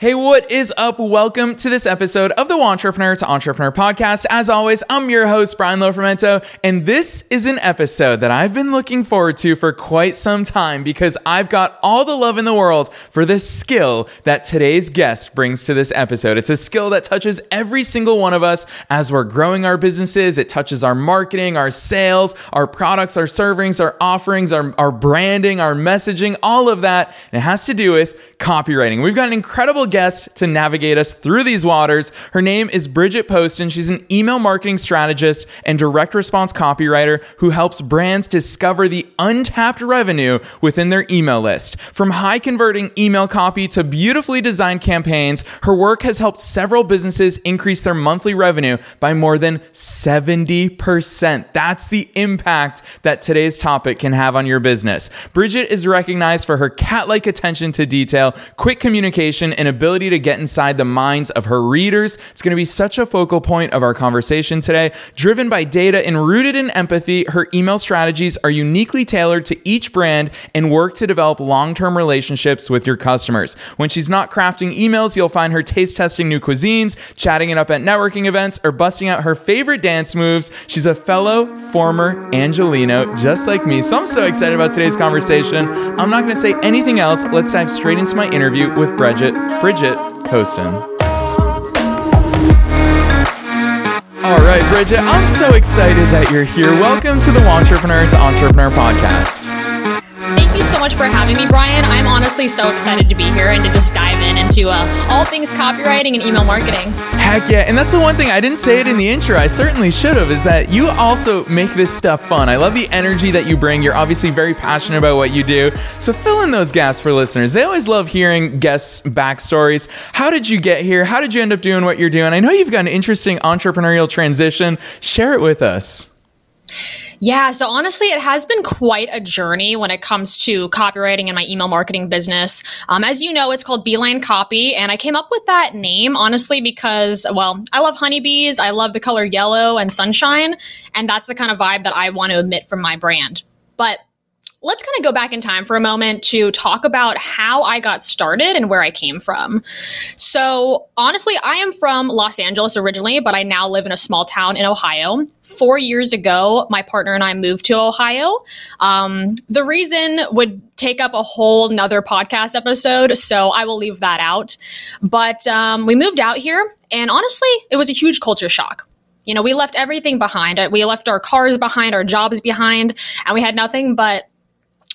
Hey, what is up? Welcome to this episode of the Wantrepreneur to Entrepreneur podcast. As always, I'm your host, Brian Lofermento, and this is an episode that I've been looking forward to for quite some time because I've got all the love in the world for this skill that today's guest brings to this episode. It's a skill that touches every single one of us as we're growing our businesses. It touches our marketing, our sales, our products, our servings, our offerings, our, our branding, our messaging, all of that. And it has to do with copywriting. We've got an incredible guest to navigate us through these waters. Her name is Bridget Poston. She's an email marketing strategist and direct response copywriter who helps brands discover the untapped revenue within their email list. From high converting email copy to beautifully designed campaigns, her work has helped several businesses increase their monthly revenue by more than 70%. That's the impact that today's topic can have on your business. Bridget is recognized for her cat like attention to detail, quick communication, and ability to get inside the minds of her readers. It's going to be such a focal point of our conversation today. Driven by data and rooted in empathy, her email strategies are uniquely tailored to each brand and work to develop long term relationships with your customers. When she's not crafting emails, you'll find her taste testing new cuisines, chatting it up at networking events, or busting out her favorite dance moves. She's a fellow former Angeleno, just like me. So I'm so excited about today's conversation. I'm not going to say anything else. Let's dive straight into my interview with Bridget. Bridget Poston. All right, Bridget, I'm so excited that you're here. Welcome to the Wantrepreneur to Entrepreneur podcast. Much for having me, Brian. I'm honestly so excited to be here and to just dive in into uh, all things copywriting and email marketing. Heck yeah. And that's the one thing I didn't say it in the intro. I certainly should have, is that you also make this stuff fun. I love the energy that you bring. You're obviously very passionate about what you do. So fill in those gaps for listeners. They always love hearing guests' backstories. How did you get here? How did you end up doing what you're doing? I know you've got an interesting entrepreneurial transition. Share it with us. Yeah, so honestly, it has been quite a journey when it comes to copywriting and my email marketing business. Um, as you know, it's called Beeline Copy, and I came up with that name honestly because, well, I love honeybees, I love the color yellow and sunshine, and that's the kind of vibe that I want to emit from my brand. But let's kind of go back in time for a moment to talk about how I got started and where I came from. So, honestly, I am from Los Angeles originally, but I now live in a small town in Ohio. Four years ago, my partner and I moved to Ohio. Um, the reason would take up a whole nother podcast episode, so I will leave that out. But um, we moved out here, and honestly, it was a huge culture shock. You know, we left everything behind. We left our cars behind, our jobs behind, and we had nothing but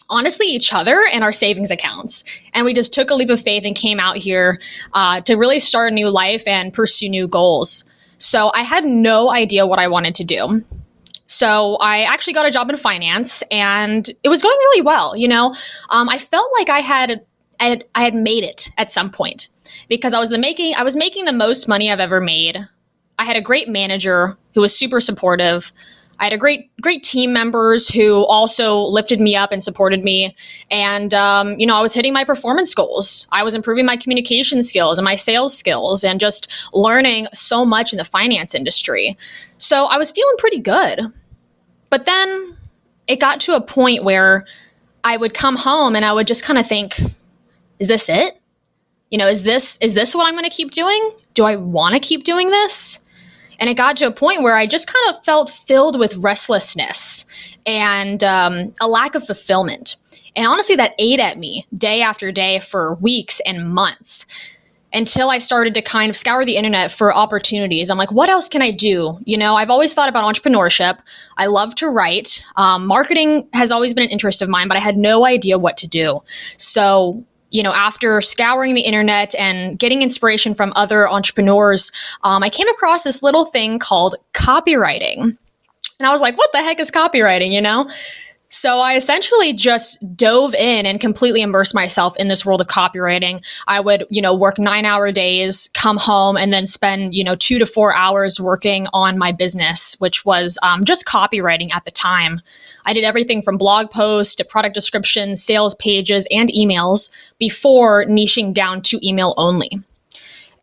honestly each other and our savings accounts. And we just took a leap of faith and came out here uh, to really start a new life and pursue new goals. So I had no idea what I wanted to do. So I actually got a job in finance and it was going really well. You know, um, I felt like I had, I had I had made it at some point because I was the making I was making the most money I've ever made. I had a great manager who was super supportive. I had a great, great team members who also lifted me up and supported me. And, um, you know, I was hitting my performance goals. I was improving my communication skills and my sales skills and just learning so much in the finance industry. So I was feeling pretty good. But then it got to a point where I would come home and I would just kind of think, is this it? You know, is this is this what I'm going to keep doing? Do I want to keep doing this? And it got to a point where I just kind of felt filled with restlessness and um, a lack of fulfillment. And honestly, that ate at me day after day for weeks and months until I started to kind of scour the internet for opportunities. I'm like, what else can I do? You know, I've always thought about entrepreneurship. I love to write. Um, marketing has always been an interest of mine, but I had no idea what to do. So you know, after scouring the internet and getting inspiration from other entrepreneurs, um, I came across this little thing called copywriting. And I was like, what the heck is copywriting, you know? So I essentially just dove in and completely immersed myself in this world of copywriting. I would, you know, work nine hour days, come home, and then spend, you know, two to four hours working on my business, which was um, just copywriting at the time. I did everything from blog posts to product descriptions, sales pages, and emails before niching down to email only.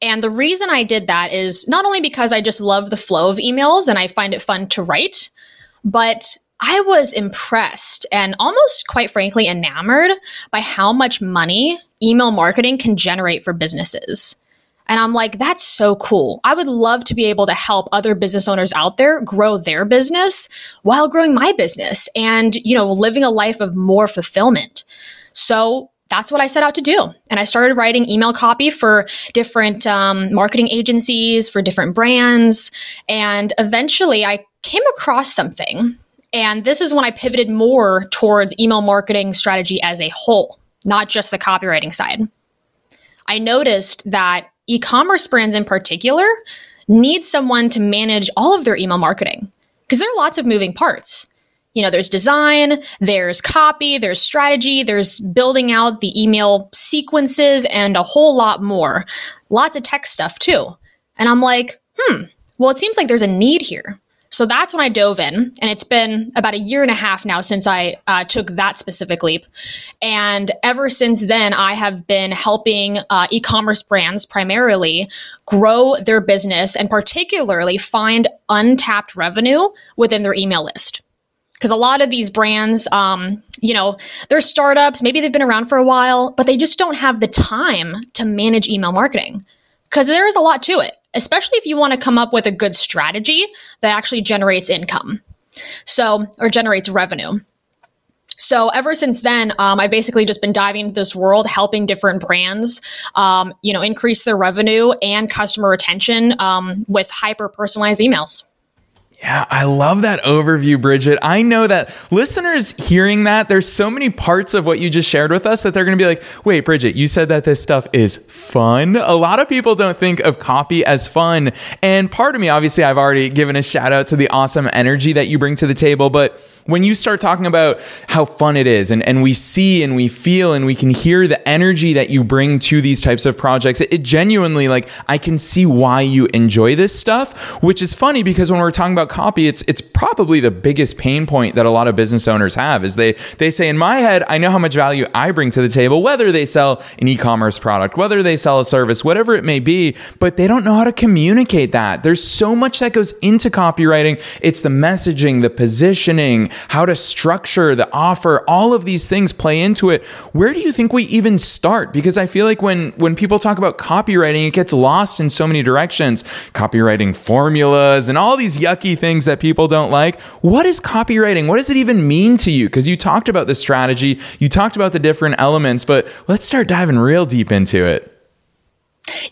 And the reason I did that is not only because I just love the flow of emails and I find it fun to write, but I was impressed and almost quite frankly enamored by how much money email marketing can generate for businesses. And I'm like, that's so cool. I would love to be able to help other business owners out there grow their business while growing my business and, you know, living a life of more fulfillment. So that's what I set out to do. And I started writing email copy for different um, marketing agencies, for different brands. And eventually I came across something. And this is when I pivoted more towards email marketing strategy as a whole, not just the copywriting side. I noticed that e commerce brands in particular need someone to manage all of their email marketing because there are lots of moving parts. You know, there's design, there's copy, there's strategy, there's building out the email sequences, and a whole lot more. Lots of tech stuff too. And I'm like, hmm, well, it seems like there's a need here. So that's when I dove in, and it's been about a year and a half now since I uh, took that specific leap. And ever since then, I have been helping uh, e commerce brands primarily grow their business and particularly find untapped revenue within their email list. Because a lot of these brands, um, you know, they're startups, maybe they've been around for a while, but they just don't have the time to manage email marketing because there is a lot to it especially if you want to come up with a good strategy that actually generates income. So, or generates revenue. So ever since then, um, I've basically just been diving into this world, helping different brands, um, you know, increase their revenue and customer retention um, with hyper personalized emails. Yeah, I love that overview, Bridget. I know that listeners hearing that, there's so many parts of what you just shared with us that they're going to be like, wait, Bridget, you said that this stuff is fun. A lot of people don't think of copy as fun. And part of me, obviously, I've already given a shout out to the awesome energy that you bring to the table, but when you start talking about how fun it is and, and we see and we feel and we can hear the energy that you bring to these types of projects it, it, genuinely like i can see why you enjoy this stuff which is funny because when we're talking about copy it's it's probably the biggest pain point that a lot of business owners have is they they say in my head i know how much value i bring to the table whether they sell an e-commerce product whether they sell a service whatever it may be but they don't know how to communicate that. There's so much that goes into copywriting. It's the messaging the positioning how to structure the offer, all of these things play into it. Where do you think we even start? Because I feel like when when people talk about copywriting, it gets lost in so many directions. Copywriting formulas and all these yucky things that people don't like. What is copywriting? What does it even mean to you? Because you talked about the strategy, you talked about the different elements, but let's start diving real deep into it.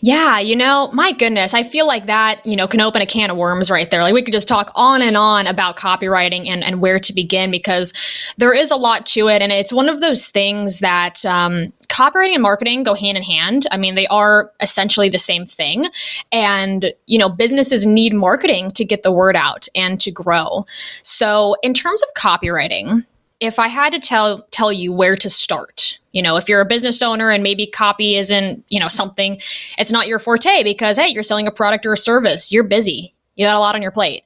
Yeah, you know, my goodness, I feel like that, you know, can open a can of worms right there. Like we could just talk on and on about copywriting and, and where to begin because there is a lot to it. And it's one of those things that um, copywriting and marketing go hand in hand. I mean, they are essentially the same thing. And, you know, businesses need marketing to get the word out and to grow. So, in terms of copywriting, if I had to tell tell you where to start, you know, if you're a business owner and maybe copy isn't, you know, something, it's not your forte because hey, you're selling a product or a service, you're busy, you got a lot on your plate.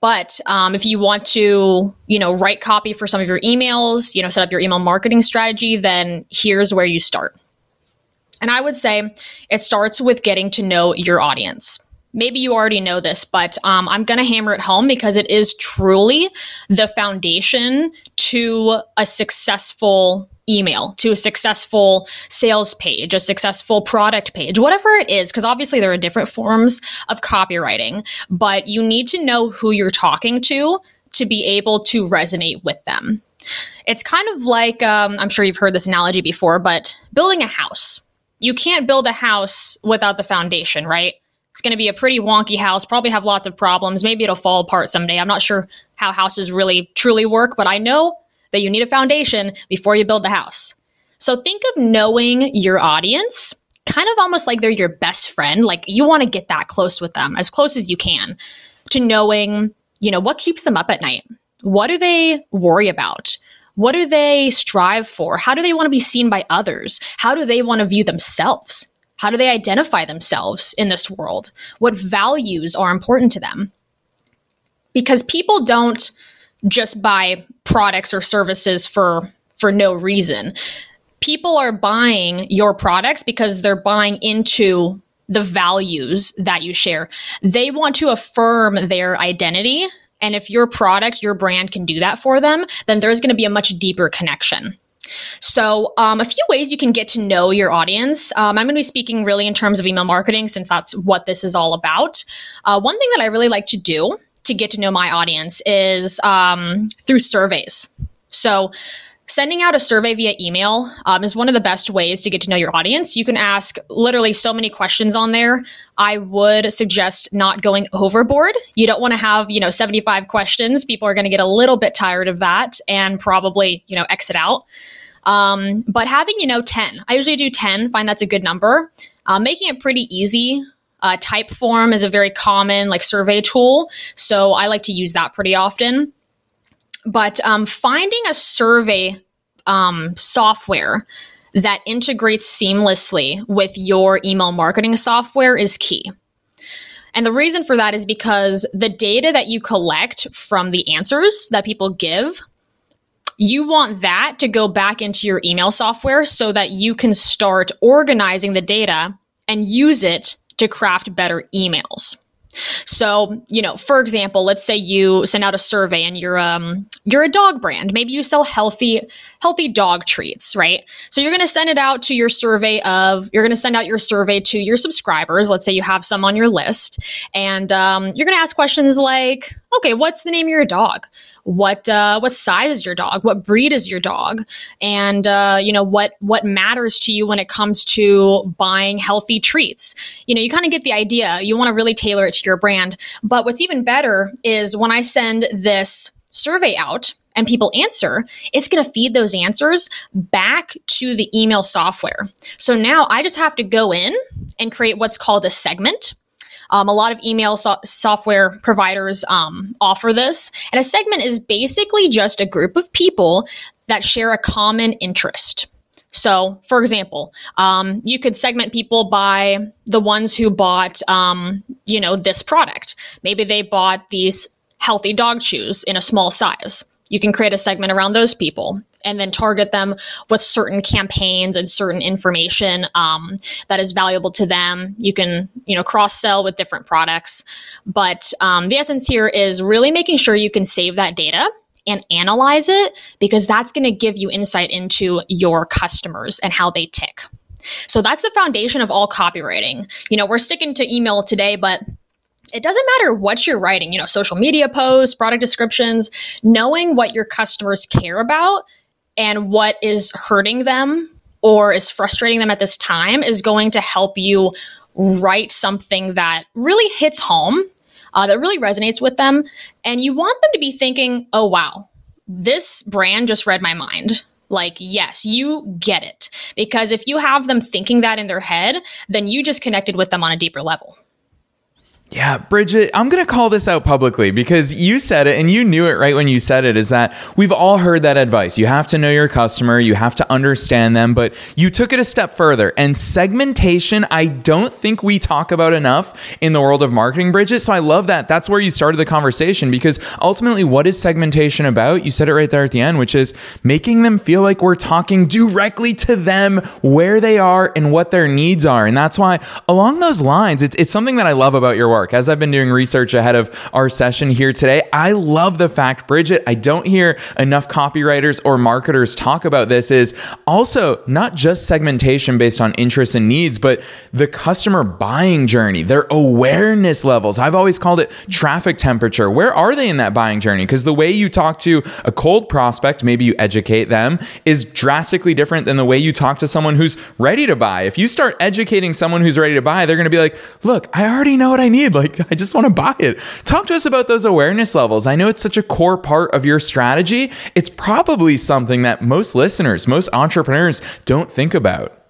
But um, if you want to, you know, write copy for some of your emails, you know, set up your email marketing strategy, then here's where you start. And I would say it starts with getting to know your audience maybe you already know this, but um, I'm going to hammer it home because it is truly the foundation to a successful email, to a successful sales page, a successful product page, whatever it is, because obviously there are different forms of copywriting, but you need to know who you're talking to to be able to resonate with them. It's kind of like um, I'm sure you've heard this analogy before, but building a house. You can't build a house without the foundation, right? It's going to be a pretty wonky house, probably have lots of problems. Maybe it'll fall apart someday. I'm not sure how houses really truly work, but I know that you need a foundation before you build the house. So think of knowing your audience kind of almost like they're your best friend. Like you want to get that close with them, as close as you can, to knowing, you know, what keeps them up at night. What do they worry about? What do they strive for? How do they want to be seen by others? How do they want to view themselves? How do they identify themselves in this world? What values are important to them? Because people don't just buy products or services for for no reason. People are buying your products because they're buying into the values that you share. They want to affirm their identity And if your product, your brand can do that for them, then there's going to be a much deeper connection. So, um, a few ways you can get to know your audience. Um, I'm going to be speaking really in terms of email marketing since that's what this is all about. Uh, one thing that I really like to do to get to know my audience is um, through surveys. So, Sending out a survey via email um, is one of the best ways to get to know your audience. You can ask literally so many questions on there. I would suggest not going overboard. You don't want to have, you know, 75 questions. People are going to get a little bit tired of that and probably, you know, exit out. Um, but having, you know, 10, I usually do 10, find that's a good number. Uh, making it pretty easy. Uh, Typeform is a very common like survey tool. So I like to use that pretty often. But um, finding a survey um, software that integrates seamlessly with your email marketing software is key. And the reason for that is because the data that you collect from the answers that people give, you want that to go back into your email software so that you can start organizing the data and use it to craft better emails. So, you know, for example, let's say you send out a survey and you're um you're a dog brand. Maybe you sell healthy healthy dog treats, right? So you're going to send it out to your survey of you're going to send out your survey to your subscribers. Let's say you have some on your list, and um, you're going to ask questions like, okay, what's the name of your dog? What uh, what size is your dog? What breed is your dog? And uh, you know what what matters to you when it comes to buying healthy treats. You know, you kind of get the idea. You want to really tailor it to your brand. But what's even better is when I send this survey out and people answer, it's going to feed those answers back to the email software. So now I just have to go in and create what's called a segment. Um, a lot of email so- software providers um, offer this. And a segment is basically just a group of people that share a common interest. So, for example, um, you could segment people by the ones who bought, um, you know, this product. Maybe they bought these healthy dog chews in a small size. You can create a segment around those people and then target them with certain campaigns and certain information um, that is valuable to them. You can, you know, cross sell with different products. But um, the essence here is really making sure you can save that data and analyze it because that's going to give you insight into your customers and how they tick. So that's the foundation of all copywriting. You know, we're sticking to email today, but it doesn't matter what you're writing, you know, social media posts, product descriptions, knowing what your customers care about and what is hurting them or is frustrating them at this time is going to help you write something that really hits home, uh, that really resonates with them. And you want them to be thinking, oh, wow, this brand just read my mind. Like, yes, you get it. Because if you have them thinking that in their head, then you just connected with them on a deeper level. Yeah, Bridget, I'm going to call this out publicly because you said it and you knew it right when you said it is that we've all heard that advice. You have to know your customer, you have to understand them, but you took it a step further. And segmentation, I don't think we talk about enough in the world of marketing, Bridget. So I love that. That's where you started the conversation because ultimately, what is segmentation about? You said it right there at the end, which is making them feel like we're talking directly to them, where they are, and what their needs are. And that's why, along those lines, it's, it's something that I love about your work work. As I've been doing research ahead of our session here today, I love the fact, Bridget, I don't hear enough copywriters or marketers talk about this is also not just segmentation based on interests and needs, but the customer buying journey, their awareness levels. I've always called it traffic temperature. Where are they in that buying journey? Because the way you talk to a cold prospect, maybe you educate them, is drastically different than the way you talk to someone who's ready to buy. If you start educating someone who's ready to buy, they're going to be like, look, I already know what I need. Like, I just want to buy it. Talk to us about those awareness levels. I know it's such a core part of your strategy. It's probably something that most listeners, most entrepreneurs don't think about.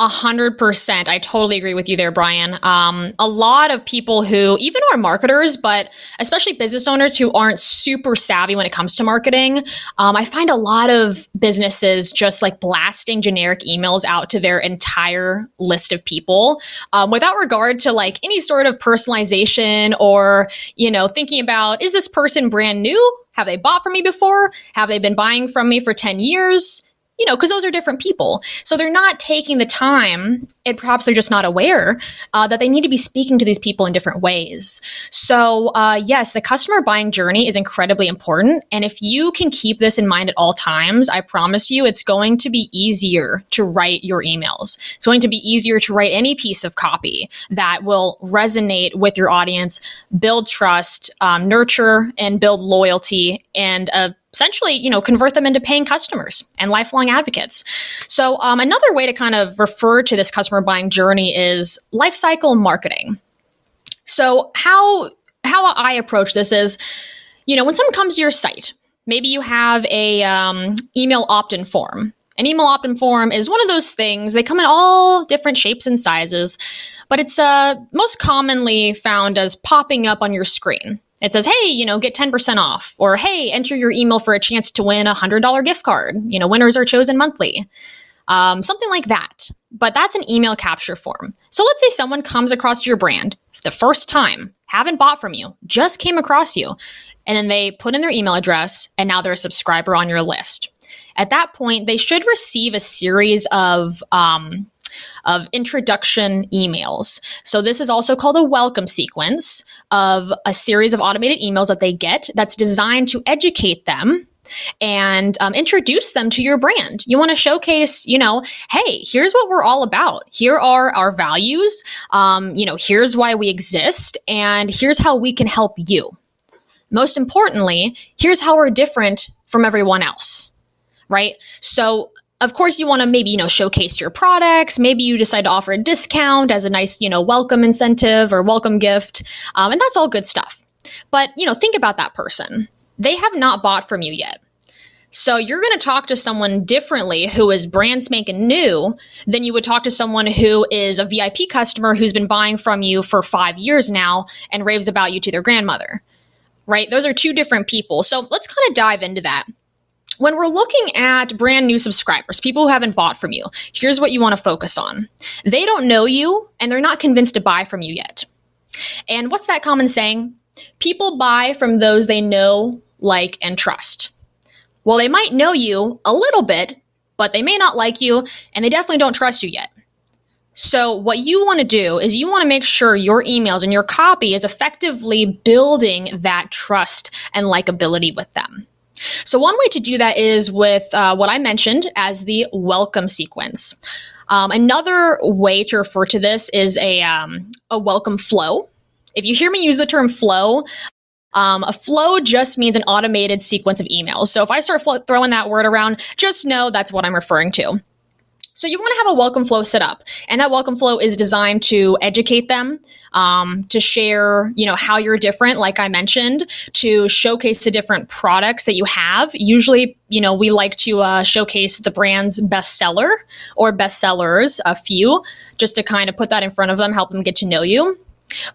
A hundred percent. I totally agree with you there, Brian. Um, a lot of people who, even are marketers, but especially business owners who aren't super savvy when it comes to marketing, um, I find a lot of businesses just like blasting generic emails out to their entire list of people um, without regard to like any sort of personalization or, you know, thinking about is this person brand new? Have they bought from me before? Have they been buying from me for 10 years? You know, because those are different people. So they're not taking the time and perhaps they're just not aware uh, that they need to be speaking to these people in different ways. So, uh, yes, the customer buying journey is incredibly important. And if you can keep this in mind at all times, I promise you it's going to be easier to write your emails. It's going to be easier to write any piece of copy that will resonate with your audience, build trust, um, nurture, and build loyalty and a essentially, you know, convert them into paying customers and lifelong advocates. So, um, another way to kind of refer to this customer buying journey is lifecycle marketing. So, how how I approach this is, you know, when someone comes to your site, maybe you have a um, email opt-in form. An email opt-in form is one of those things. They come in all different shapes and sizes, but it's uh, most commonly found as popping up on your screen. It says, hey, you know, get 10% off, or hey, enter your email for a chance to win a $100 gift card. You know, winners are chosen monthly. Um, something like that. But that's an email capture form. So let's say someone comes across your brand the first time, haven't bought from you, just came across you, and then they put in their email address, and now they're a subscriber on your list. At that point, they should receive a series of um, of introduction emails. So this is also called a welcome sequence of a series of automated emails that they get that's designed to educate them and um, introduce them to your brand. You want to showcase, you know, hey, here's what we're all about. Here are our values. Um, you know, here's why we exist, and here's how we can help you. Most importantly, here's how we're different from everyone else. Right. So of course you want to maybe you know showcase your products maybe you decide to offer a discount as a nice you know welcome incentive or welcome gift um, and that's all good stuff but you know think about that person they have not bought from you yet so you're going to talk to someone differently who is brand spanking new than you would talk to someone who is a vip customer who's been buying from you for five years now and raves about you to their grandmother right those are two different people so let's kind of dive into that when we're looking at brand new subscribers, people who haven't bought from you, here's what you want to focus on. They don't know you and they're not convinced to buy from you yet. And what's that common saying? People buy from those they know, like, and trust. Well, they might know you a little bit, but they may not like you and they definitely don't trust you yet. So, what you want to do is you want to make sure your emails and your copy is effectively building that trust and likability with them. So, one way to do that is with uh, what I mentioned as the welcome sequence. Um, another way to refer to this is a, um, a welcome flow. If you hear me use the term flow, um, a flow just means an automated sequence of emails. So if I start throwing that word around, just know that's what I'm referring to. So you want to have a welcome flow set up, and that welcome flow is designed to educate them, um, to share, you know, how you're different, like I mentioned, to showcase the different products that you have. Usually, you know, we like to uh, showcase the brand's bestseller or bestsellers, a few, just to kind of put that in front of them, help them get to know you.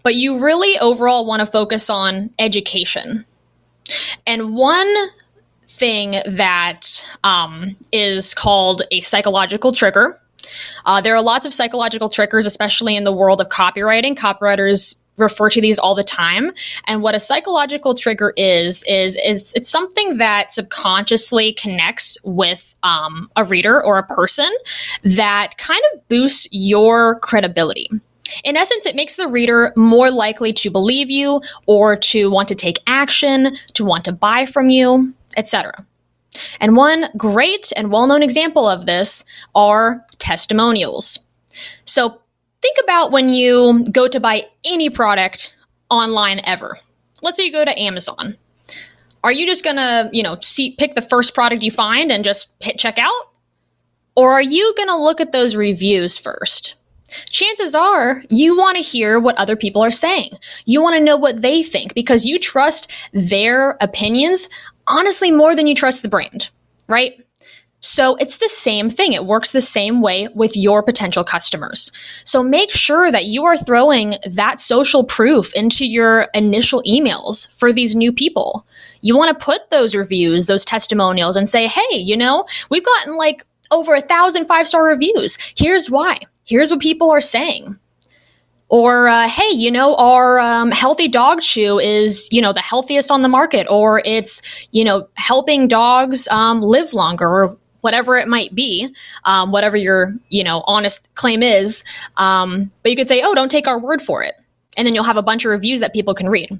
But you really overall want to focus on education. And one thing that um, is called a psychological trigger. Uh, there are lots of psychological triggers, especially in the world of copywriting. Copywriters refer to these all the time and what a psychological trigger is is is it's something that subconsciously connects with um, a reader or a person that kind of boosts your credibility in essence, it makes the reader more likely to believe you or to want to take action, to want to buy from you etc. And one great and well known example of this are testimonials. So think about when you go to buy any product online ever. Let's say you go to Amazon. Are you just gonna, you know, see, pick the first product you find and just hit checkout? Or are you gonna look at those reviews first? Chances are you want to hear what other people are saying. You want to know what they think because you trust their opinions honestly more than you trust the brand, right? So it's the same thing. It works the same way with your potential customers. So make sure that you are throwing that social proof into your initial emails for these new people. You want to put those reviews, those testimonials, and say, hey, you know, we've gotten like over a thousand five star reviews. Here's why. Here's what people are saying. Or, uh, hey, you know, our um, healthy dog chew is, you know, the healthiest on the market, or it's, you know, helping dogs um, live longer, or whatever it might be, um, whatever your you know honest claim is. Um, but you could say, "Oh, don't take our word for it," and then you'll have a bunch of reviews that people can read.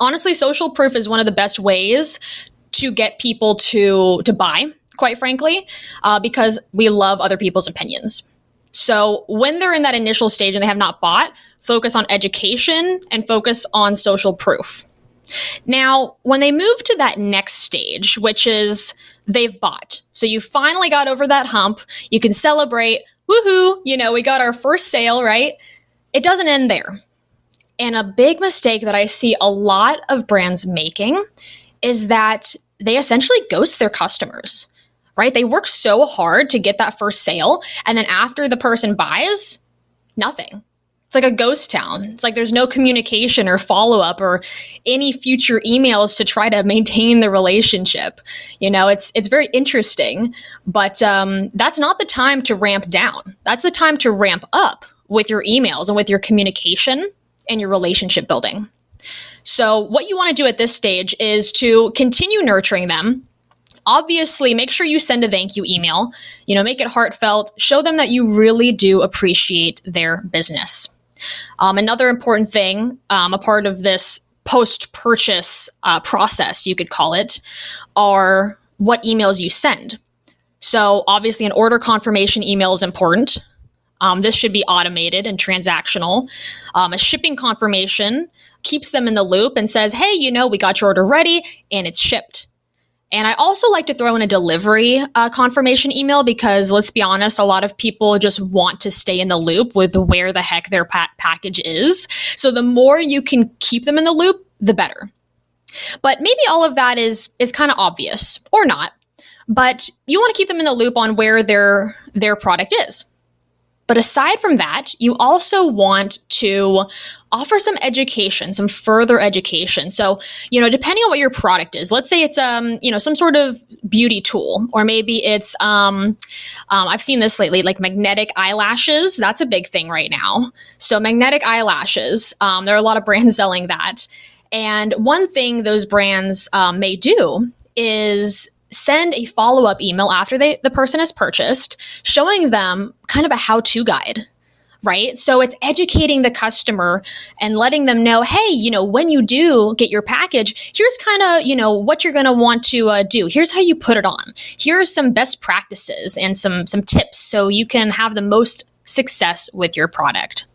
Honestly, social proof is one of the best ways to get people to to buy. Quite frankly, uh, because we love other people's opinions. So when they're in that initial stage and they have not bought, focus on education and focus on social proof. Now, when they move to that next stage, which is they've bought, so you finally got over that hump, you can celebrate, woohoo, you know, we got our first sale, right? It doesn't end there. And a big mistake that I see a lot of brands making is that they essentially ghost their customers, right? They work so hard to get that first sale. And then after the person buys, nothing. It's like a ghost town. It's like there's no communication or follow up or any future emails to try to maintain the relationship. You know, it's it's very interesting, but um, that's not the time to ramp down. That's the time to ramp up with your emails and with your communication and your relationship building. So, what you want to do at this stage is to continue nurturing them obviously make sure you send a thank you email you know make it heartfelt show them that you really do appreciate their business um, another important thing, um, a part of this post purchase uh, process, you could call it, are what emails you send. So, obviously, an order confirmation email is important. Um, this should be automated and transactional. Um, a shipping confirmation keeps them in the loop and says, hey, you know, we got your order ready and it's shipped. And I also like to throw in a delivery uh, confirmation email because let's be honest, a lot of people just want to stay in the loop with where the heck their pa- package is. So the more you can keep them in the loop, the better. But maybe all of that is is kind of obvious or not. But you want to keep them in the loop on where their their product is. But aside from that, you also want to offer some education, some further education. So, you know, depending on what your product is, let's say it's um, you know, some sort of beauty tool, or maybe it's um, um I've seen this lately, like magnetic eyelashes. That's a big thing right now. So, magnetic eyelashes, um, there are a lot of brands selling that. And one thing those brands um, may do is send a follow up email after they, the person has purchased, showing them kind of a how to guide. Right. So it's educating the customer and letting them know, hey, you know, when you do get your package, here's kind of, you know, what you're going to want to uh, do. Here's how you put it on. Here are some best practices and some, some tips so you can have the most success with your product.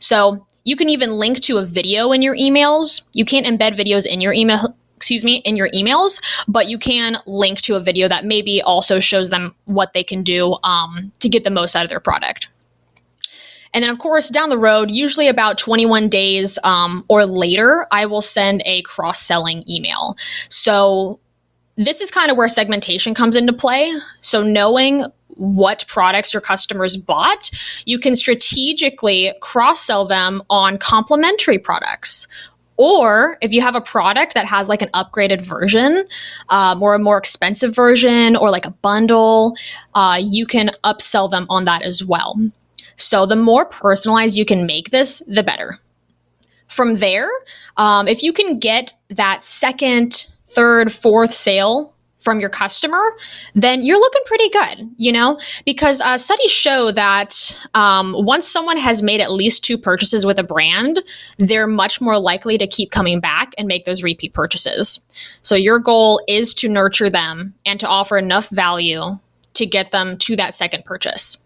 So you can even link to a video in your emails. You can't embed videos in your email excuse me, in your emails, but you can link to a video that maybe also shows them what they can do um, to get the most out of their product. And then, of course, down the road, usually about 21 days um, or later, I will send a cross selling email. So, this is kind of where segmentation comes into play. So, knowing what products your customers bought, you can strategically cross sell them on complementary products or if you have a product that has like an upgraded version um, or a more expensive version or like a bundle, uh, you can upsell them on that as well. So the more personalized you can make this, the better. From there, um, if you can get that second, third, fourth sale from your customer, then you're looking pretty good, you know? Because uh, studies show that um, once someone has made at least two purchases with a brand, they're much more likely to keep coming back and make those repeat purchases. So your goal is to nurture them and to offer enough value to get them to that second purchase.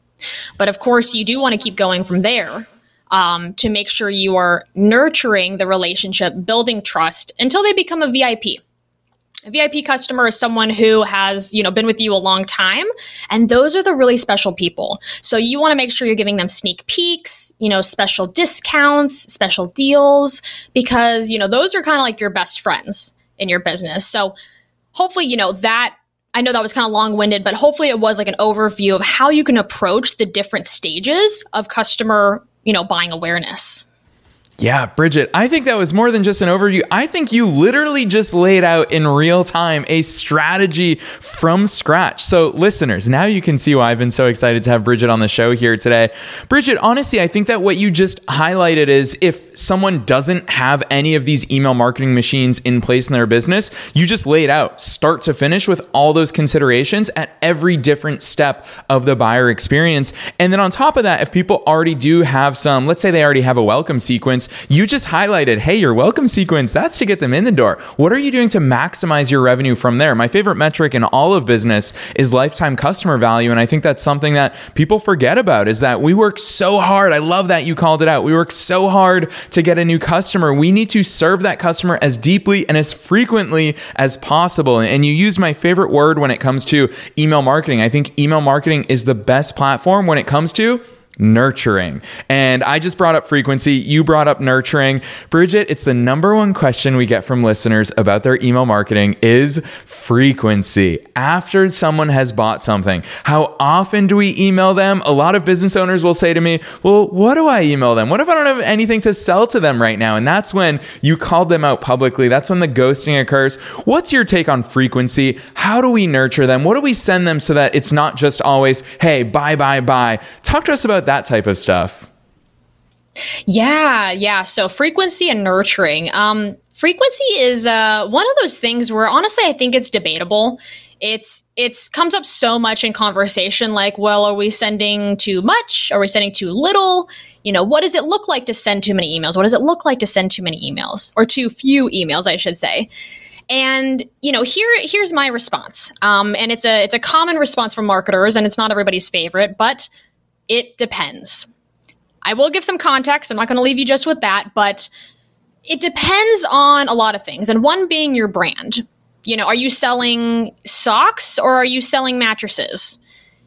But of course, you do want to keep going from there. Um, to make sure you are nurturing the relationship, building trust until they become a VIP a VIP customer is someone who has, you know, been with you a long time, and those are the really special people. So you want to make sure you're giving them sneak peeks, you know, special discounts, special deals because, you know, those are kind of like your best friends in your business. So hopefully, you know, that I know that was kind of long-winded, but hopefully it was like an overview of how you can approach the different stages of customer, you know, buying awareness. Yeah, Bridget, I think that was more than just an overview. I think you literally just laid out in real time a strategy from scratch. So, listeners, now you can see why I've been so excited to have Bridget on the show here today. Bridget, honestly, I think that what you just highlighted is if someone doesn't have any of these email marketing machines in place in their business, you just laid out start to finish with all those considerations at every different step of the buyer experience. And then on top of that, if people already do have some, let's say they already have a welcome sequence, you just highlighted, hey, your welcome sequence, that's to get them in the door. What are you doing to maximize your revenue from there? My favorite metric in all of business is lifetime customer value. And I think that's something that people forget about is that we work so hard. I love that you called it out. We work so hard to get a new customer. We need to serve that customer as deeply and as frequently as possible. And you use my favorite word when it comes to email marketing. I think email marketing is the best platform when it comes to nurturing. And I just brought up frequency. You brought up nurturing. Bridget, it's the number one question we get from listeners about their email marketing is frequency. After someone has bought something, how often do we email them? A lot of business owners will say to me, well, what do I email them? What if I don't have anything to sell to them right now? And that's when you called them out publicly. That's when the ghosting occurs. What's your take on frequency? How do we nurture them? What do we send them so that it's not just always, hey, bye, bye, bye? Talk to us about that type of stuff? Yeah, yeah. So frequency and nurturing. Um, frequency is uh, one of those things where honestly, I think it's debatable. It's it's comes up so much in conversation. Like, well, are we sending too much? Are we sending too little? You know, what does it look like to send too many emails? What does it look like to send too many emails or too few emails? I should say. And you know, here here's my response. Um, and it's a it's a common response from marketers, and it's not everybody's favorite, but it depends. I will give some context. I'm not going to leave you just with that, but it depends on a lot of things. And one being your brand. You know, are you selling socks or are you selling mattresses?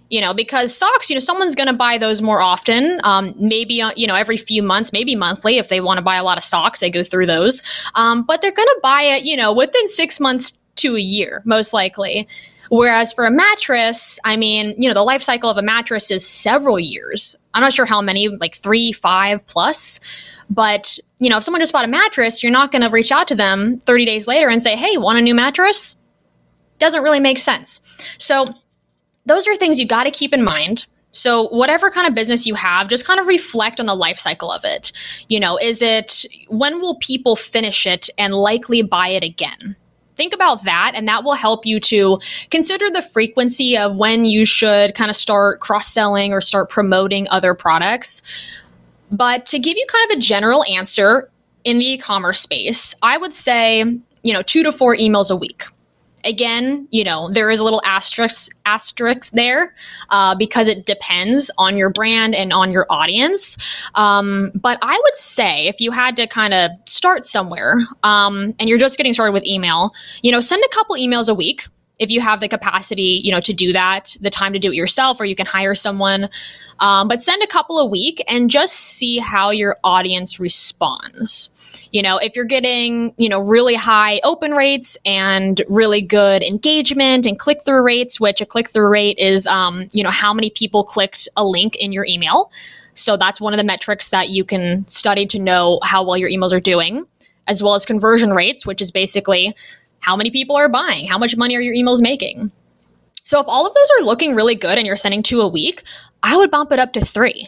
You know, because socks, you know, someone's going to buy those more often, um, maybe, uh, you know, every few months, maybe monthly. If they want to buy a lot of socks, they go through those. Um, but they're going to buy it, you know, within six months to a year, most likely. Whereas for a mattress, I mean, you know, the life cycle of a mattress is several years. I'm not sure how many, like three, five plus. But, you know, if someone just bought a mattress, you're not going to reach out to them 30 days later and say, hey, want a new mattress? Doesn't really make sense. So, those are things you got to keep in mind. So, whatever kind of business you have, just kind of reflect on the life cycle of it. You know, is it when will people finish it and likely buy it again? Think about that, and that will help you to consider the frequency of when you should kind of start cross selling or start promoting other products. But to give you kind of a general answer in the e commerce space, I would say, you know, two to four emails a week again, you know, there is a little asterisk asterisk there uh, because it depends on your brand and on your audience. Um, but I would say if you had to kind of start somewhere um, and you're just getting started with email, you know, send a couple emails a week if you have the capacity, you know, to do that, the time to do it yourself, or you can hire someone. Um, but send a couple a week and just see how your audience responds. You know, if you're getting, you know, really high open rates and really good engagement and click through rates, which a click through rate is, um, you know, how many people clicked a link in your email. So that's one of the metrics that you can study to know how well your emails are doing, as well as conversion rates, which is basically how many people are buying, how much money are your emails making. So if all of those are looking really good and you're sending two a week, I would bump it up to three.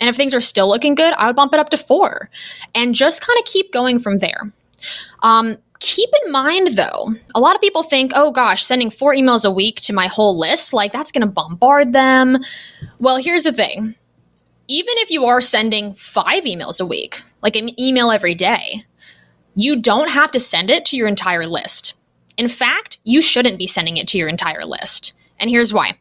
And if things are still looking good, I would bump it up to four and just kind of keep going from there. Um, keep in mind though, a lot of people think, oh gosh, sending four emails a week to my whole list, like that's going to bombard them. Well, here's the thing even if you are sending five emails a week, like an email every day, you don't have to send it to your entire list. In fact, you shouldn't be sending it to your entire list. And here's why.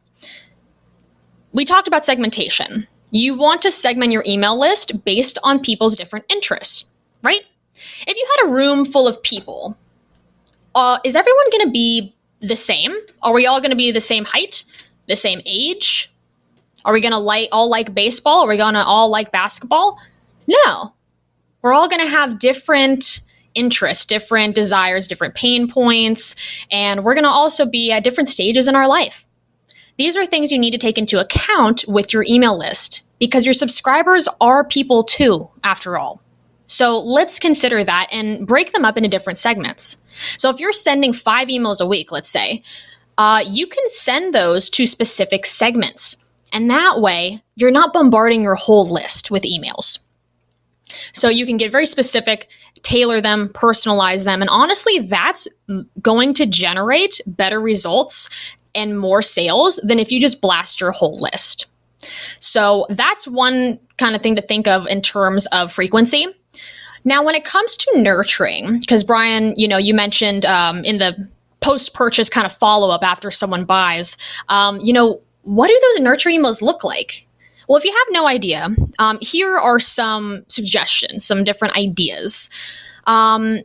We talked about segmentation. You want to segment your email list based on people's different interests, right? If you had a room full of people, uh, is everyone going to be the same? Are we all going to be the same height, the same age? Are we going to like all like baseball? Are we going to all like basketball? No. We're all going to have different interests, different desires, different pain points, and we're going to also be at different stages in our life. These are things you need to take into account with your email list because your subscribers are people too, after all. So let's consider that and break them up into different segments. So if you're sending five emails a week, let's say, uh, you can send those to specific segments. And that way, you're not bombarding your whole list with emails. So you can get very specific, tailor them, personalize them. And honestly, that's going to generate better results and more sales than if you just blast your whole list. So that's one kind of thing to think of in terms of frequency. Now, when it comes to nurturing, because Brian, you know, you mentioned um, in the post purchase kind of follow up after someone buys, um, you know, what do those nurture emails look like? Well, if you have no idea, um, here are some suggestions, some different ideas. Um,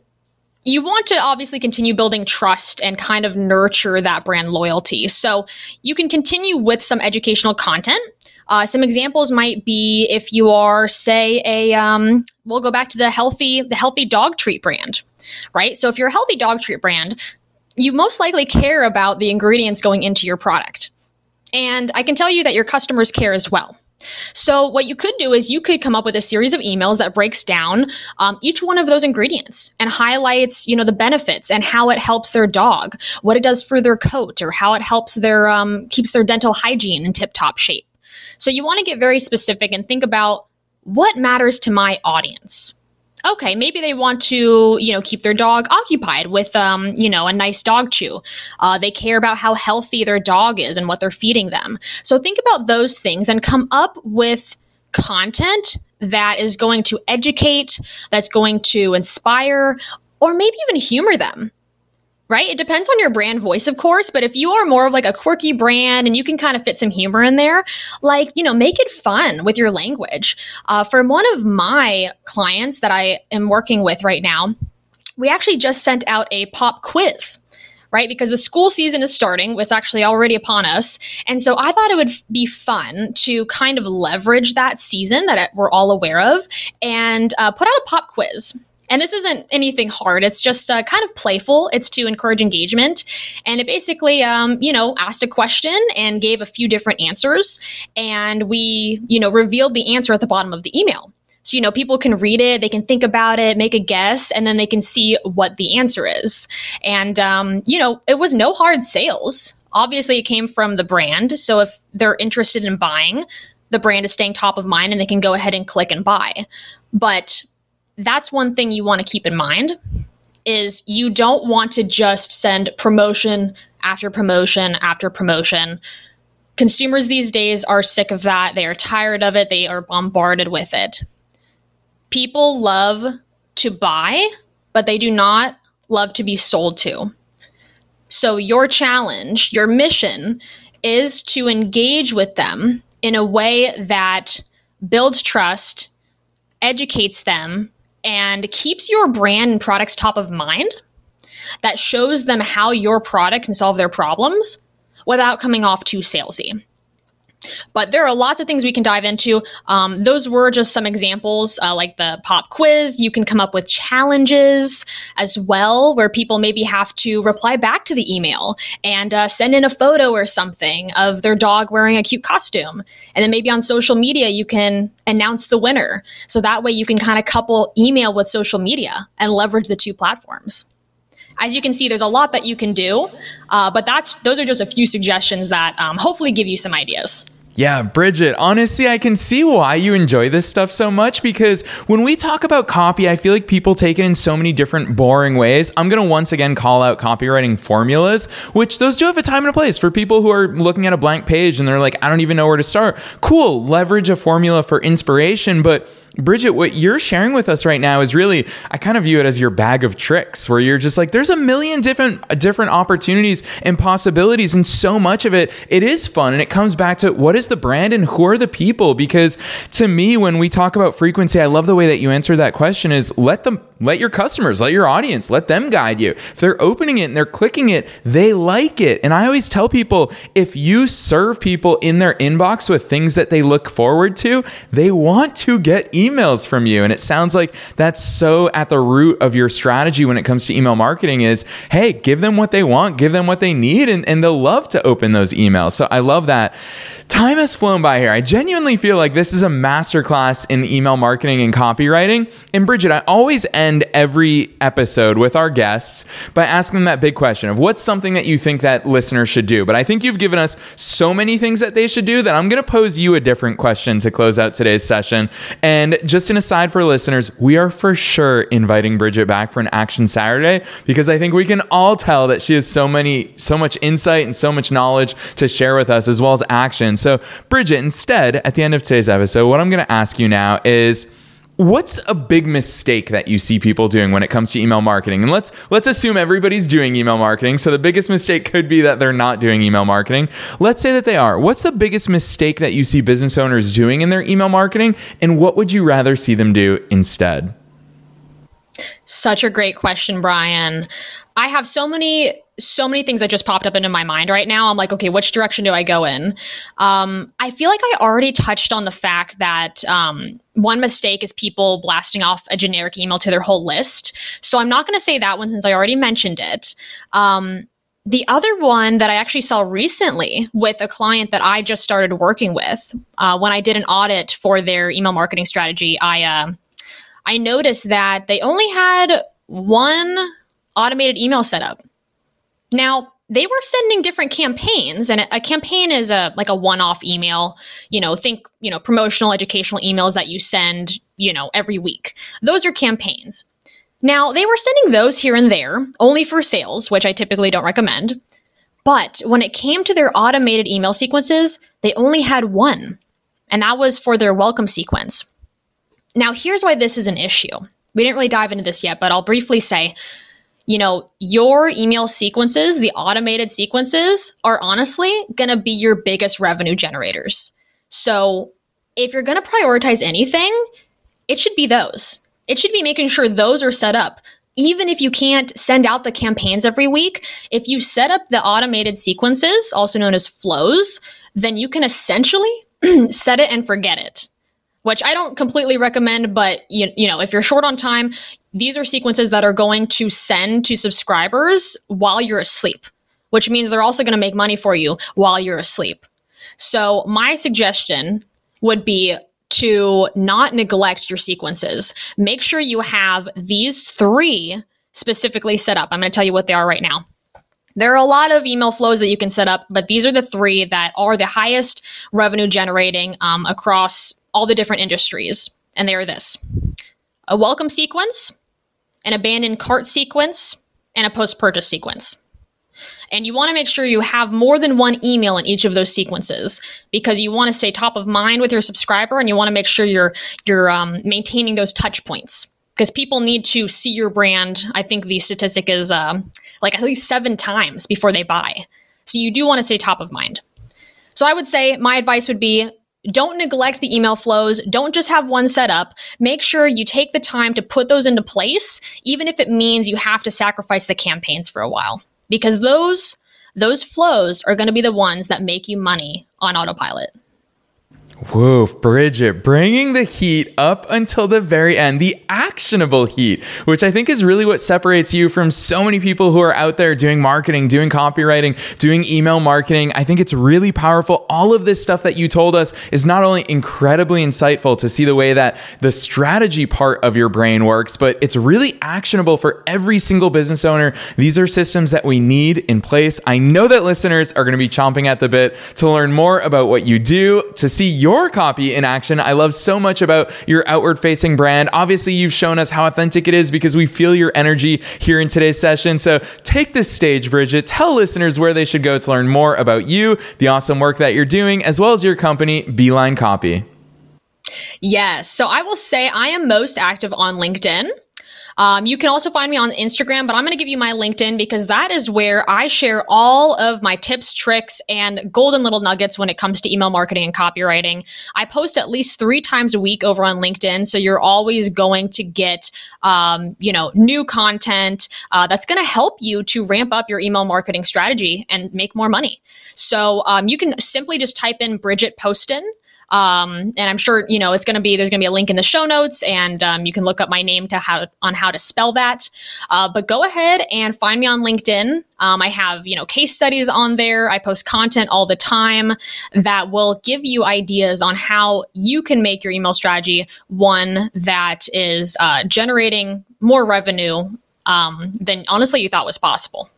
you want to obviously continue building trust and kind of nurture that brand loyalty. So you can continue with some educational content. Uh, some examples might be if you are, say, a um, we'll go back to the healthy the healthy dog treat brand, right? So if you're a healthy dog treat brand, you most likely care about the ingredients going into your product, and I can tell you that your customers care as well. So what you could do is you could come up with a series of emails that breaks down um, each one of those ingredients and highlights, you know, the benefits and how it helps their dog, what it does for their coat, or how it helps their um, keeps their dental hygiene in tip top shape. So you want to get very specific and think about what matters to my audience okay, maybe they want to, you know, keep their dog occupied with, um, you know, a nice dog chew. Uh, they care about how healthy their dog is and what they're feeding them. So think about those things and come up with content that is going to educate, that's going to inspire, or maybe even humor them right? It depends on your brand voice, of course, but if you are more of like a quirky brand and you can kind of fit some humor in there, like, you know, make it fun with your language. Uh, for one of my clients that I am working with right now, we actually just sent out a pop quiz right? Because the school season is starting, it's actually already upon us. And so I thought it would be fun to kind of leverage that season that we're all aware of and uh, put out a pop quiz. And this isn't anything hard. It's just uh, kind of playful. It's to encourage engagement. And it basically, um, you know, asked a question and gave a few different answers. And we, you know, revealed the answer at the bottom of the email. So, you know, people can read it, they can think about it, make a guess, and then they can see what the answer is. And, um, you know, it was no hard sales. Obviously, it came from the brand. So if they're interested in buying, the brand is staying top of mind and they can go ahead and click and buy. But that's one thing you want to keep in mind is you don't want to just send promotion after promotion after promotion. Consumers these days are sick of that. They are tired of it. They are bombarded with it. People love to buy, but they do not love to be sold to. So, your challenge, your mission is to engage with them in a way that builds trust, educates them, and keeps your brand and products top of mind that shows them how your product can solve their problems without coming off too salesy. But there are lots of things we can dive into. Um, those were just some examples, uh, like the pop quiz. You can come up with challenges as well, where people maybe have to reply back to the email and uh, send in a photo or something of their dog wearing a cute costume. And then maybe on social media, you can announce the winner. So that way you can kind of couple email with social media and leverage the two platforms as you can see, there's a lot that you can do, uh, but that's those are just a few suggestions that um, hopefully give you some ideas. Yeah, Bridget, honestly, I can see why you enjoy this stuff so much because when we talk about copy, I feel like people take it in so many different boring ways. I'm going to once again call out copywriting formulas, which those do have a time and a place for people who are looking at a blank page and they're like, I don't even know where to start. Cool, leverage a formula for inspiration, but Bridget, what you're sharing with us right now is really, I kind of view it as your bag of tricks, where you're just like, there's a million different uh, different opportunities and possibilities, and so much of it, it is fun, and it comes back to what is the brand and who are the people? Because to me, when we talk about frequency, I love the way that you answer that question. Is let them let your customers, let your audience, let them guide you. If they're opening it and they're clicking it, they like it. And I always tell people if you serve people in their inbox with things that they look forward to, they want to get emails from you. And it sounds like that's so at the root of your strategy when it comes to email marketing is, hey, give them what they want, give them what they need, and, and they'll love to open those emails. So I love that. Time has flown by here. I genuinely feel like this is a masterclass in email marketing and copywriting. And Bridget, I always end every episode with our guests by asking them that big question of what's something that you think that listeners should do. But I think you've given us so many things that they should do that I'm going to pose you a different question to close out today's session. And just an aside for listeners, we are for sure inviting Bridget back for an Action Saturday because I think we can all tell that she has so many, so much insight and so much knowledge to share with us as well as action. So, Bridget, instead, at the end of today's episode, what I'm going to ask you now is what's a big mistake that you see people doing when it comes to email marketing? And let's let's assume everybody's doing email marketing. So the biggest mistake could be that they're not doing email marketing. Let's say that they are. What's the biggest mistake that you see business owners doing in their email marketing? And what would you rather see them do instead? Such a great question brian. I have so many so many things that just popped up into my mind right now. I'm like, okay, which direction do I go in? Um, I feel like I already touched on the fact that um, one mistake is people blasting off a generic email to their whole list. So I'm not going to say that one since I already mentioned it. Um, the other one that I actually saw recently with a client that I just started working with, uh, when I did an audit for their email marketing strategy, I uh, I noticed that they only had one automated email setup now, they were sending different campaigns and a campaign is a like a one-off email you know think you know promotional educational emails that you send you know every week. Those are campaigns. Now they were sending those here and there only for sales which i typically don't recommend. But when it came to their automated email sequences they only had one and that was for their welcome sequence. Now here's why this is an issue. We didn't really dive into this yet but i'll briefly say you know, your email sequences, the automated sequences, are honestly going to be your biggest revenue generators. So if you're going to prioritize anything, it should be those. It should be making sure those are set up. Even if you can't send out the campaigns every week, if you set up the automated sequences, also known as flows, then you can essentially set it and forget it which I don't completely recommend, but you, you know, if you're short on time, these are sequences that are going to send to subscribers while you're asleep, which means they're also going to make money for you while you're asleep. So, my suggestion would be to not neglect your sequences. Make sure you have these three specifically set up. I'm going to tell you what they are right now. There are a lot of email flows that you can set up, but these are the three that are the highest revenue generating um, across all the different industries. And they are this a welcome sequence, an abandoned cart sequence, and a post purchase sequence. And you want to make sure you have more than one email in each of those sequences because you want to stay top of mind with your subscriber and you want to make sure you're you're um, maintaining those touch points because people need to see your brand. I think the statistic is uh, like at least seven times before they buy. So you do want to stay top of mind. So I would say my advice would be don't neglect the email flows. Don't just have one set up. Make sure you take the time to put those into place, even if it means you have to sacrifice the campaigns for a while. Because those those flows are going to be the ones that make you money on autopilot. Whoa, Bridget, bringing the heat up until the very end, the actionable heat, which I think is really what separates you from so many people who are out there doing marketing, doing copywriting, doing email marketing. I think it's really powerful. All of this stuff that you told us is not only incredibly insightful to see the way that the strategy part of your brain works, but it's really actionable for every single business owner. These are systems that we need in place. I know that listeners are going to be chomping at the bit to learn more about what you do, to see your your copy in action. I love so much about your outward facing brand. Obviously, you've shown us how authentic it is because we feel your energy here in today's session. So take the stage, Bridget. Tell listeners where they should go to learn more about you, the awesome work that you're doing, as well as your company, Beeline Copy. Yes. So I will say I am most active on LinkedIn. Um, you can also find me on Instagram, but I'm going to give you my LinkedIn because that is where I share all of my tips, tricks, and golden little nuggets when it comes to email marketing and copywriting. I post at least three times a week over on LinkedIn, so you're always going to get, um, you know, new content uh, that's going to help you to ramp up your email marketing strategy and make more money. So um, you can simply just type in Bridget Poston Um, and I'm sure you know it's going to be there's going to be a link in the show notes, and um, you can look up my name to how on how to spell that. Uh, but go ahead and find me on LinkedIn. Um, I have you know case studies on there. I post content all the time that will give you ideas on how you can make your email strategy one that is uh, generating more revenue um, than honestly you thought was possible.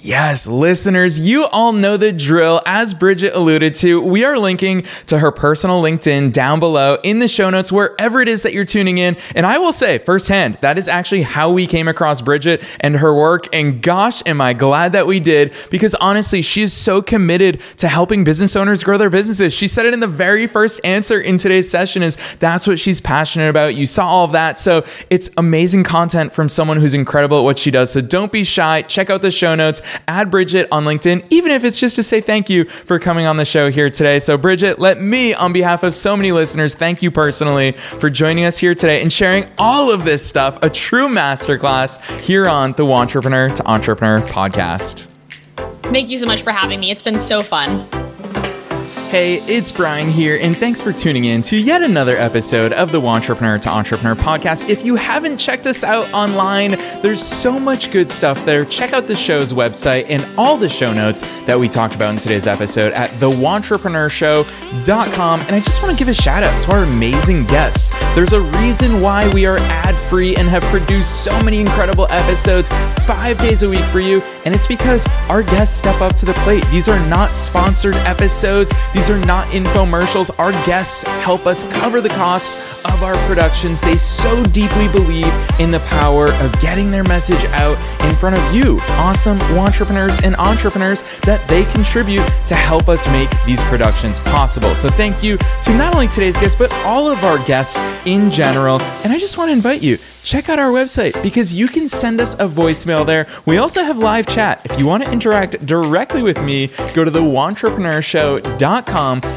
Yes, listeners, you all know the drill. As Bridget alluded to, we are linking to her personal LinkedIn down below in the show notes, wherever it is that you're tuning in. And I will say firsthand, that is actually how we came across Bridget and her work. And gosh, am I glad that we did, because honestly, she is so committed to helping business owners grow their businesses. She said it in the very first answer in today's session is that's what she's passionate about. You saw all of that. So it's amazing content from someone who's incredible at what she does. So don't be shy. Check out the show notes add Bridget on LinkedIn, even if it's just to say thank you for coming on the show here today. So, Bridget, let me, on behalf of so many listeners, thank you personally for joining us here today and sharing all of this stuff, a true masterclass here on the Wantrepreneur to Entrepreneur podcast. Thank you so much for having me. It's been so fun. Hey, it's Brian here, and thanks for tuning in to yet another episode of the Wantrepreneur to Entrepreneur podcast. If you haven't checked us out online, there's so much good stuff there. Check out the show's website and all the show notes that we talked about in today's episode at thewantrepreneurShow.com. And I just want to give a shout out to our amazing guests. There's a reason why we are ad free and have produced so many incredible episodes five days a week for you, and it's because our guests step up to the plate. These are not sponsored episodes. These are not infomercials. Our guests help us cover the costs of our productions. They so deeply believe in the power of getting their message out in front of you, awesome wantrepreneurs and entrepreneurs, that they contribute to help us make these productions possible. So thank you to not only today's guests, but all of our guests in general. And I just want to invite you check out our website because you can send us a voicemail there. We also have live chat. If you want to interact directly with me, go to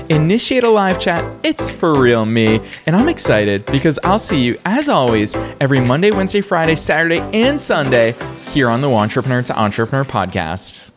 initiate a live chat. It's for real me. And I'm excited because I'll see you, as always, every Monday, Wednesday, Friday, Saturday, and Sunday here on the Wantrepreneur to Entrepreneur podcast.